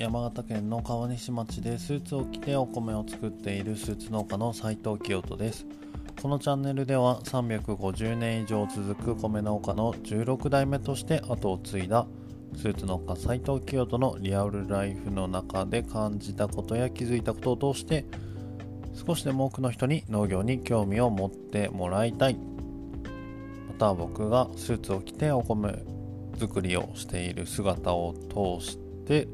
山形県の川西町でスーツを着てお米を作っているスーツ農家の斉藤清人です。このチャンネルでは350年以上続く米農家の16代目として後を継いだスーツ農家斉藤清人のリアルライフの中で感じたことや気づいたことを通して少しでも多くの人に農業に興味を持ってもらいたい。また僕がスーツを着てお米作りをしている姿を通して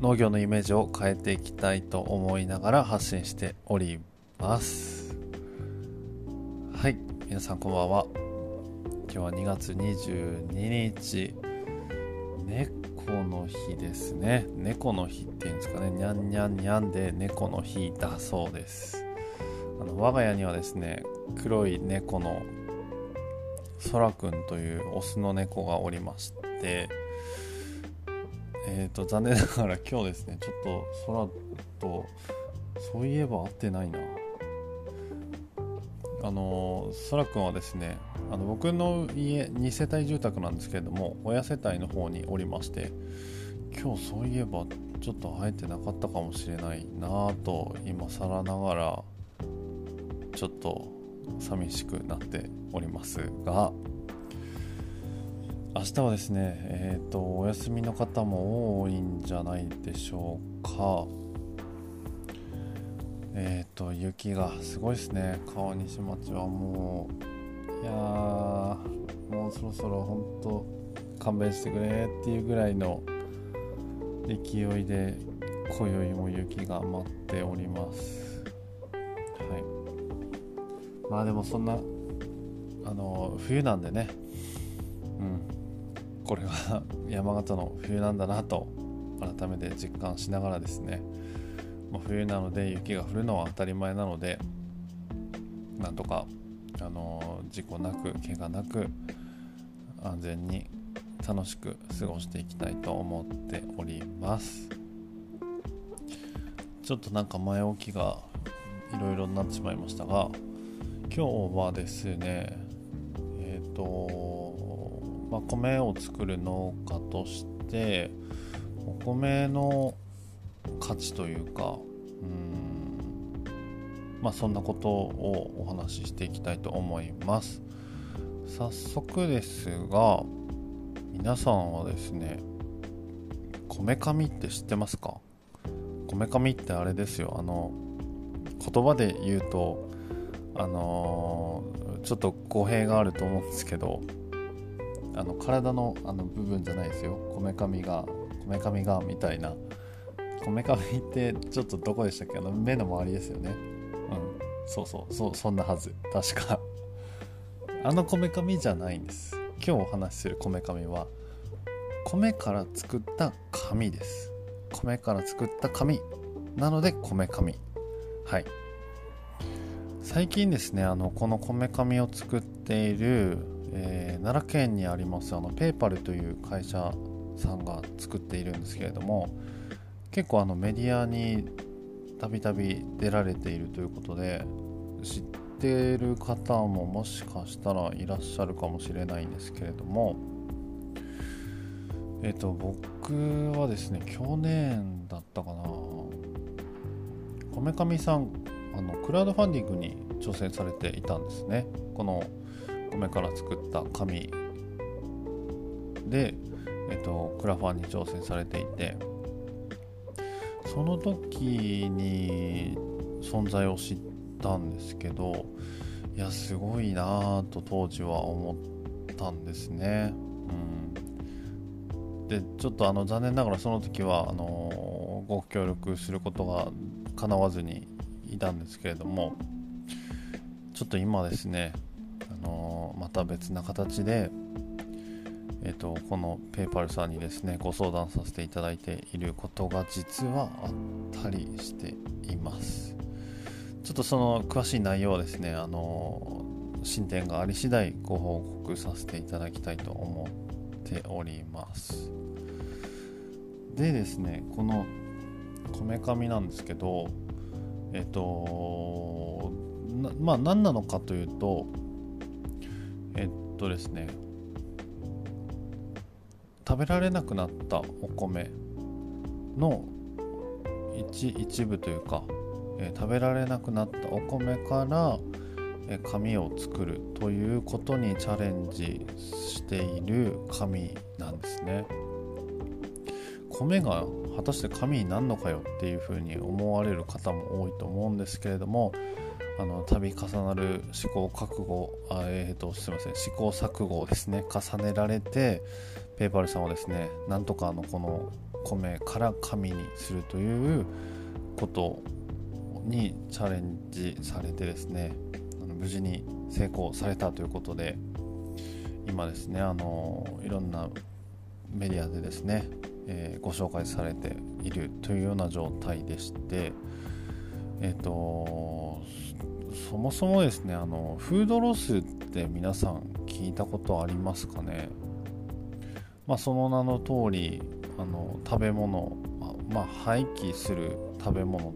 農業のイメージを変えていきたいと思いながら発信しております。はい皆さんこんばんは。今日は2月22日。猫の日ですね。猫の日っていうんですかね。にゃんにゃんにゃんで猫の日だそうです。あの我が家にはですね黒い猫のそらくんというオスの猫がおりましてえーと、残念ながら今日ですねちょっと空とそういえば会ってないな。あの空くんはですねあの僕の家2世帯住宅なんですけれども親世帯の方におりまして今日そういえばちょっと会えてなかったかもしれないなぁと今更ながらちょっと寂しくなっておりますが明日はですね、え、ー、と、お休みの方も多いんじゃないでしょうか。えっ、ー、と、雪がすごいですね。川西町はもう、いやもうそろそろ本当勘弁してくれっていうぐらいの勢いで、今宵も雪が待っております。はい。まあでもそんな、あの、冬なんでね、これが山形の冬なんだなと改めて実感しながらですね、まあ、冬なので雪が降るのは当たり前なのでなんとか、あの事故なく怪我なく安全に楽しく過ごしていきたいと思っております。ちょっとなんか前置きがいろいろになってしまいましたが今日はですねえっ、ー、とまあ、米を作る農家としてお米の価値というかうんまあそんなことをお話ししていきたいと思います。早速ですが皆さんはですねこめかみって知ってますか？こめかみってあれですよ。あの言葉で言うとあのー、ちょっと語弊があると思うんですけどあの体のあの部分じゃないですよ。こめかみがこめかみがみたいな。こめかみってちょっとどこでしたっけ？あの目の周りですよね。うん。そうそう。そうそんなはず。確か。あのこめかみじゃないんです。今日お話しするこめかみは米から作った紙です。米から作った紙。なのでこめかみ。はい。最近ですねあのこのこめかみを作っているえー、奈良県にありますあのペーパルという会社さんが作っているんですけれども結構あのメディアにたびたび出られているということで知ってる方ももしかしたらいらっしゃるかもしれないんですけれどもえっ、ー、と僕はですね去年だったかなこめかみさんあのクラウドファンディングに挑戦されていたんですね。この米から作った紙で、えっと、クラファンに挑戦されていてその時に存在を知ったんですけどいやすごいなぁと当時は思ったんですね。うん、でちょっとあの残念ながらその時はあのご協力することが叶わずにいたんですけれどもちょっと今ですねあのまた別な形で、えーと、このペーパルさんにですねご相談させていただいていることが実はあったりしています。ちょっとその詳しい内容はですねあの進展があり次第ご報告させていただきたいと思っております。でですねこのこめかみなんですけどえっ、とまあ何なのかというとえっとですね食べられなくなったお米の一一部というか、えー、食べられなくなったお米から、えー、紙を作るということにチャレンジしている紙なんですね。米が果たして紙になるのかよっていうふうに思われる方も多いと思うんですけれどもあの度重なる試行覚悟あえっ、とすいません試行錯誤をですね重ねられてペーパルさんはですねなんとかあのこの米から紙にするということにチャレンジされてですね無事に成功されたということで今ですねあのいろんなメディアでですね、えー、ご紹介されているというような状態でしてえっ、ー、とそもそもですねあのフードロスって皆さん聞いたことありますかね？まあその名の通りあの食べ物まあ廃棄する食べ物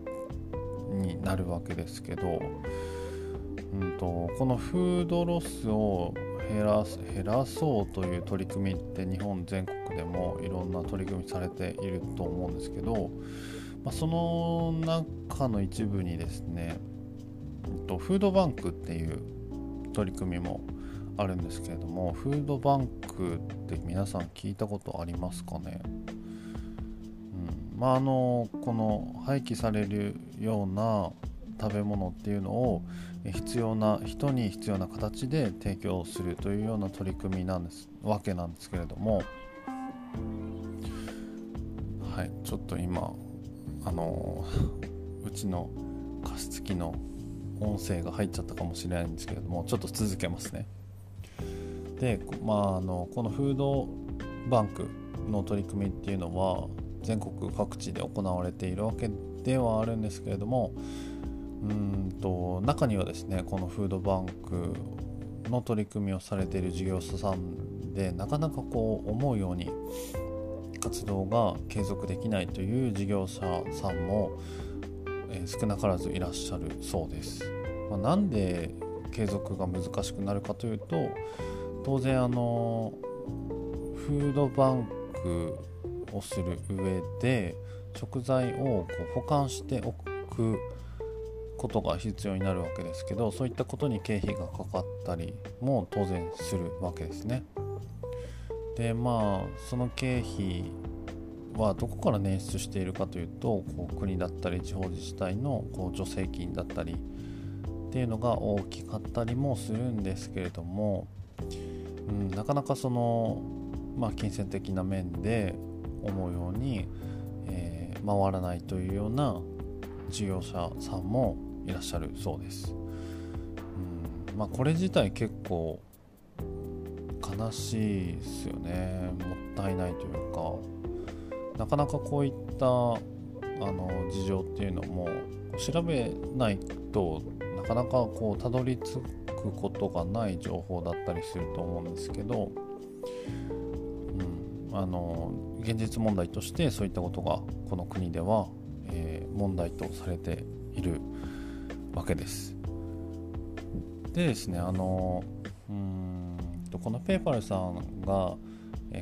になるわけですけど、うんと、このフードロスを減らす減らそうという取り組みって日本全国でもいろんな取り組みされていると思うんですけど、まあ、その中の一部にですねとフードバンクっていう取り組みもあるんですけれどもフードバンクって皆さん聞いたことありますかね、うん、まああのこの廃棄されるような食べ物っていうのを必要な人に必要な形で提供するというような取り組みなんですわけなんですけれども。はい。ちょっと今あのうちの加湿器の音声が入っちゃったかもしれないんですけれどもちょっと続けますね。で、まあ、あのこのフードバンクの取り組みっていうのは全国各地で行われているわけではあるんですけれどもうんと中にはですねこのフードバンクの取り組みをされている事業者さんでなかなかこう思うように活動が継続できないという事業者さんもえ少なからずいらっしゃるそうです。まあ、なんで継続が難しくなるかというと当然あのフードバンクをする上で食材をこう保管しておくことが必要になるわけですけどそういったことに経費がかかったりも当然するわけですね。でまあその経費はどこから捻出しているかというとこう国だったり地方自治体のこう助成金だったりっていうのが大きかったりもするんですけれども、うん、なかなかその、まあ、金銭的な面で思うように、えー、回らないというような事業者さんもいらっしゃるそうです。うんまあ、これ自体結構悲しいですよねもったいないというか。なかなかこういったあの事情っていうのも調べないとなかなかこうたどり着くことがない情報だったりすると思うんですけど、うん、あの現実問題としてそういったことがこの国では、えー、問題とされているわけです。でですねあのこのペーパルさんが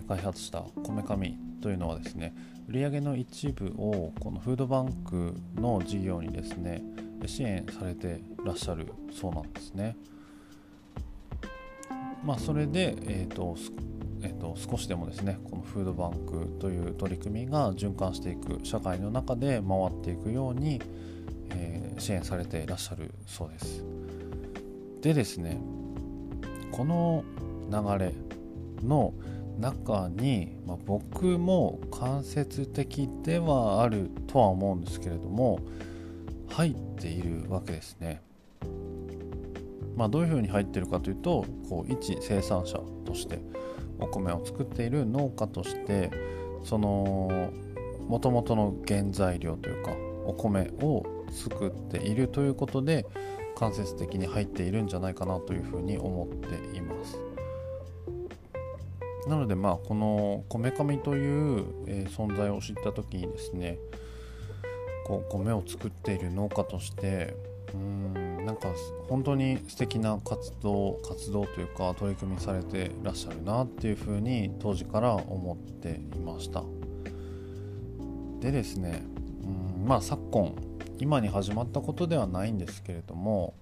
開発したこめかみというのはですね売上の一部をこのフードバンクの事業にですね支援されてらっしゃるそうなんですね。まあ、それで、えーとえーと、少しでもですねこのフードバンクという取り組みが循環していく社会の中で回っていくように、えー、支援されていらっしゃるそうです。でですねこの流れの中に、まあ、僕も間接的ではあるとは思うんですけれども入っているわけですね。まあ、どういうふうに入ってるかというとこう一生産者としてお米を作っている農家としてそのもともとの原材料というかお米を作っているということで間接的に入っているんじゃないかなというふうに思っています。なのでまあこのこめかみという、え、存在を知った時にですねこう米を作っている農家としてうんなんか本当に素敵な活動活動というか取り組みされてらっしゃるなっていうふうに当時から思っていました。でですねうんまあ昨今今に始まったことではないんですけれども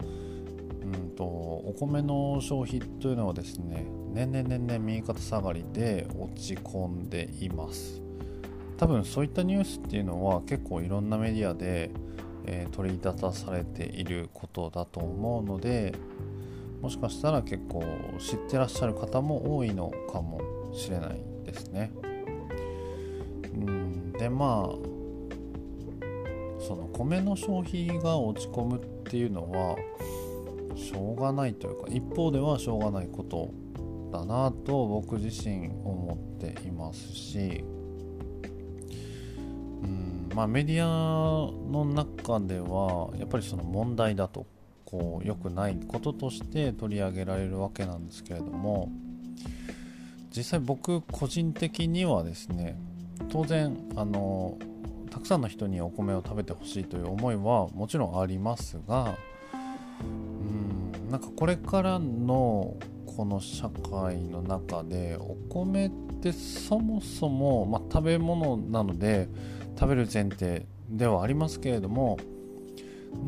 うんとお米の消費というのはですね年々年々右肩下がりで落ち込んでいます多分そういったニュースっていうのは結構いろんなメディアで、えー、取り沙汰されていることだと思うのでもしかしたら結構知ってらっしゃる方も多いのかもしれないですね。うんでまあその米の消費が落ち込むっていうのはしょうがないというか一方ではしょうがないことだなと僕自身思っていますしうんまあメディアの中ではやっぱりその問題だとこう良くないこととして取り上げられるわけなんですけれども実際僕個人的にはですね当然あのたくさんの人にお米を食べてほしいという思いはもちろんありますがなんかこれからのこの社会の中でお米ってそもそも、まあ、食べ物なので食べる前提ではありますけれども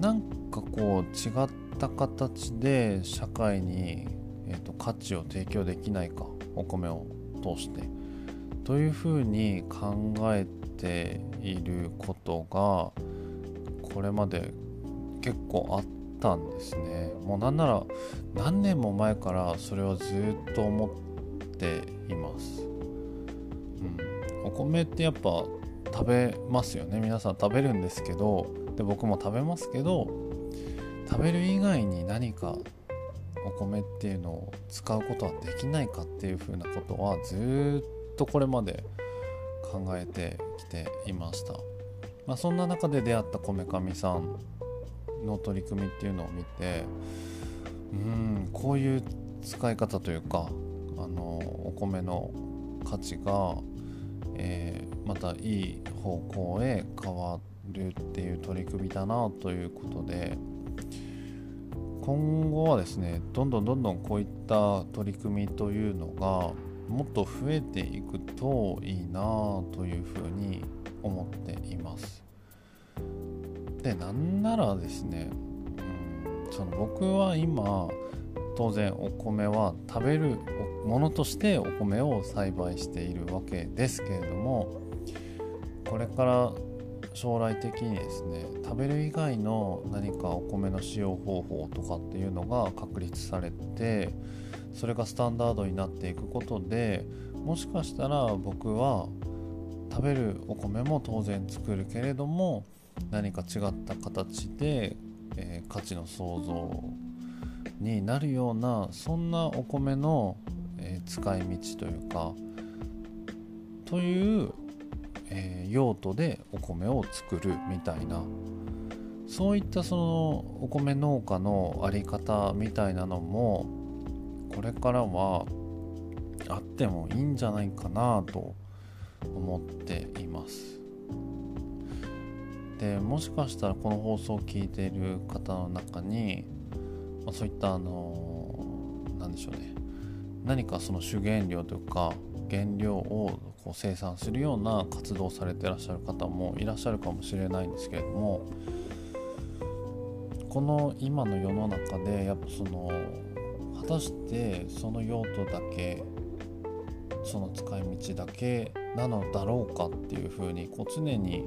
なんかこう違った形で社会に、えーと、価値を提供できないかお米を通して。というふうに考えていることがこれまで結構あったんですね。もうなんなら何年も前からそれはずっと思っています、うん、お米ってやっぱ食べますよね。皆さん食べるんですけどで僕も食べますけど食べる以外に何かお米っていうのを使うことはできないかっていうふうなことはずっとこれまで考えてきていました、まあ、そんな中で出会ったこめかみさんの取り組みっていうのを見てうんこういう使い方というかあのお米の価値が、えー、またいい方向へ変わるっていう取り組みだなということで今後はですねどんどんどんどんこういった取り組みというのがもっと増えていくといいなというふうに思っています。でなんならですねうんその僕は今当然お米は食べるものとしてお米を栽培しているわけですけれどもこれから将来的にですね食べる以外の何かお米の使用方法とかっていうのが確立されてそれがスタンダードになっていくことでもしかしたら僕は食べるお米も当然作るけれども何か違った形で、えー、価値の創造になるようなそんなお米の、えー、使い道というかというえー、用途でお米を作るみたいなそういったそのお米農家の在り方みたいなのもこれからはあってもいいんじゃないかなと思っています。でもしかしたらこの放送を聞いている方の中に、まあ、そういったあの何でしょうね。何かその主原料というか原料をこう生産するような活動をされてらっしゃる方もいらっしゃるかもしれないんですけれどもこの今の世の中でやっぱその果たしてその用途だけその使い道だけなのだろうかっていうふうにこう常に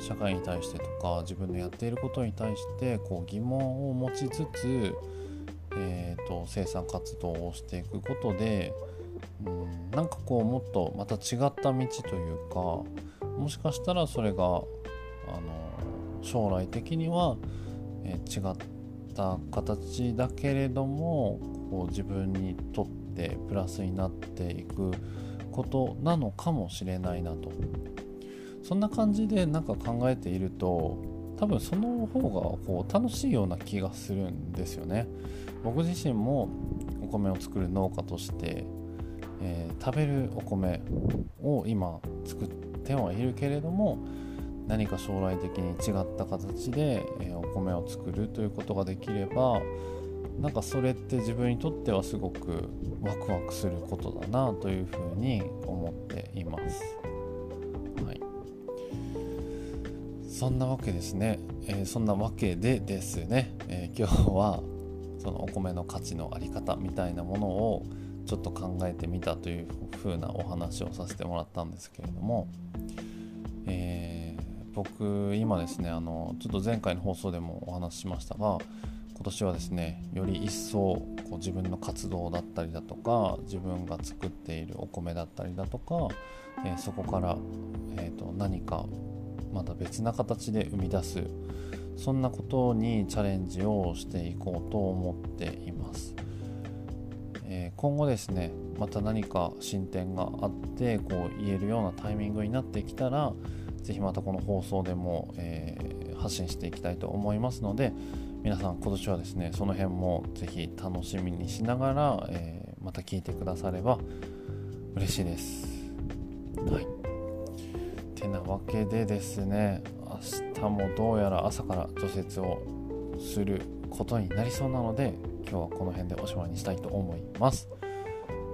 社会に対してとか自分のやっていることに対してこう疑問を持ちつつ、えーと生産活動をしていくことでうんなんかこうもっとまた違った道というかもしかしたらそれがあの将来的には、え違った形だけれどもこう自分にとってプラスになっていくことなのかもしれないなと。そんな感じでなんか考えていると多分その方がこう楽しいような気がするんですよね僕自身もお米を作る農家としてえー、食べるお米を今作ってはいるけれども何か将来的に違った形で、えー、お米を作るということができればなんかそれって自分にとってはすごくワクワクすることだなというふうに思っています。そんなわけですね、えー、そんなわけでですね、えー、今日はそのお米の価値のあり方みたいなものをちょっと考えてみたという風なお話をさせてもらったんですけれども、えー、僕今ですねあのちょっと前回の放送でもお話ししましたが今年はですねより一層こう自分の活動だったりだとか自分が作っているお米だったりだとか、えー、そこから、えーと、何かまた別な形で生み出すそんなことにチャレンジをしていこうと思っています。えー、今後ですねまた何か進展があってこう言えるようなタイミングになってきたら是非またこの放送でも、えー、発信していきたいと思いますので皆さん今年はですねその辺も是非楽しみにしながら、えー、また聞いてくだされば嬉しいです。はいてなわけでですね明日もどうやら朝から除雪をすることになりそうなので今日はこの辺でおしまいにしたいと思います。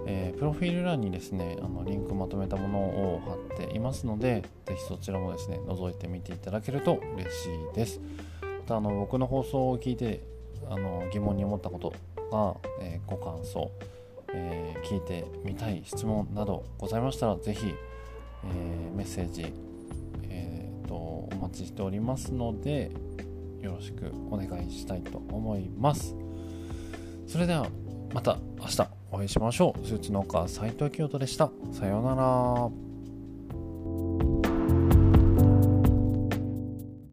えー、プロフィール欄にですねあのリンクまとめたものを貼っていますのでぜひそちらもですね覗いてみていただけると嬉しいですまたあの僕の放送を聞いてあの疑問に思ったことが、えー、ご感想、えー、聞いてみたい質問などございましたらぜひ、えメッセージ、えーとお待ちしておりますのでよろしくお願いしたいと思いますそれではまた明日お会いしましょう。スーツ農家斉藤清人でした。さようなら。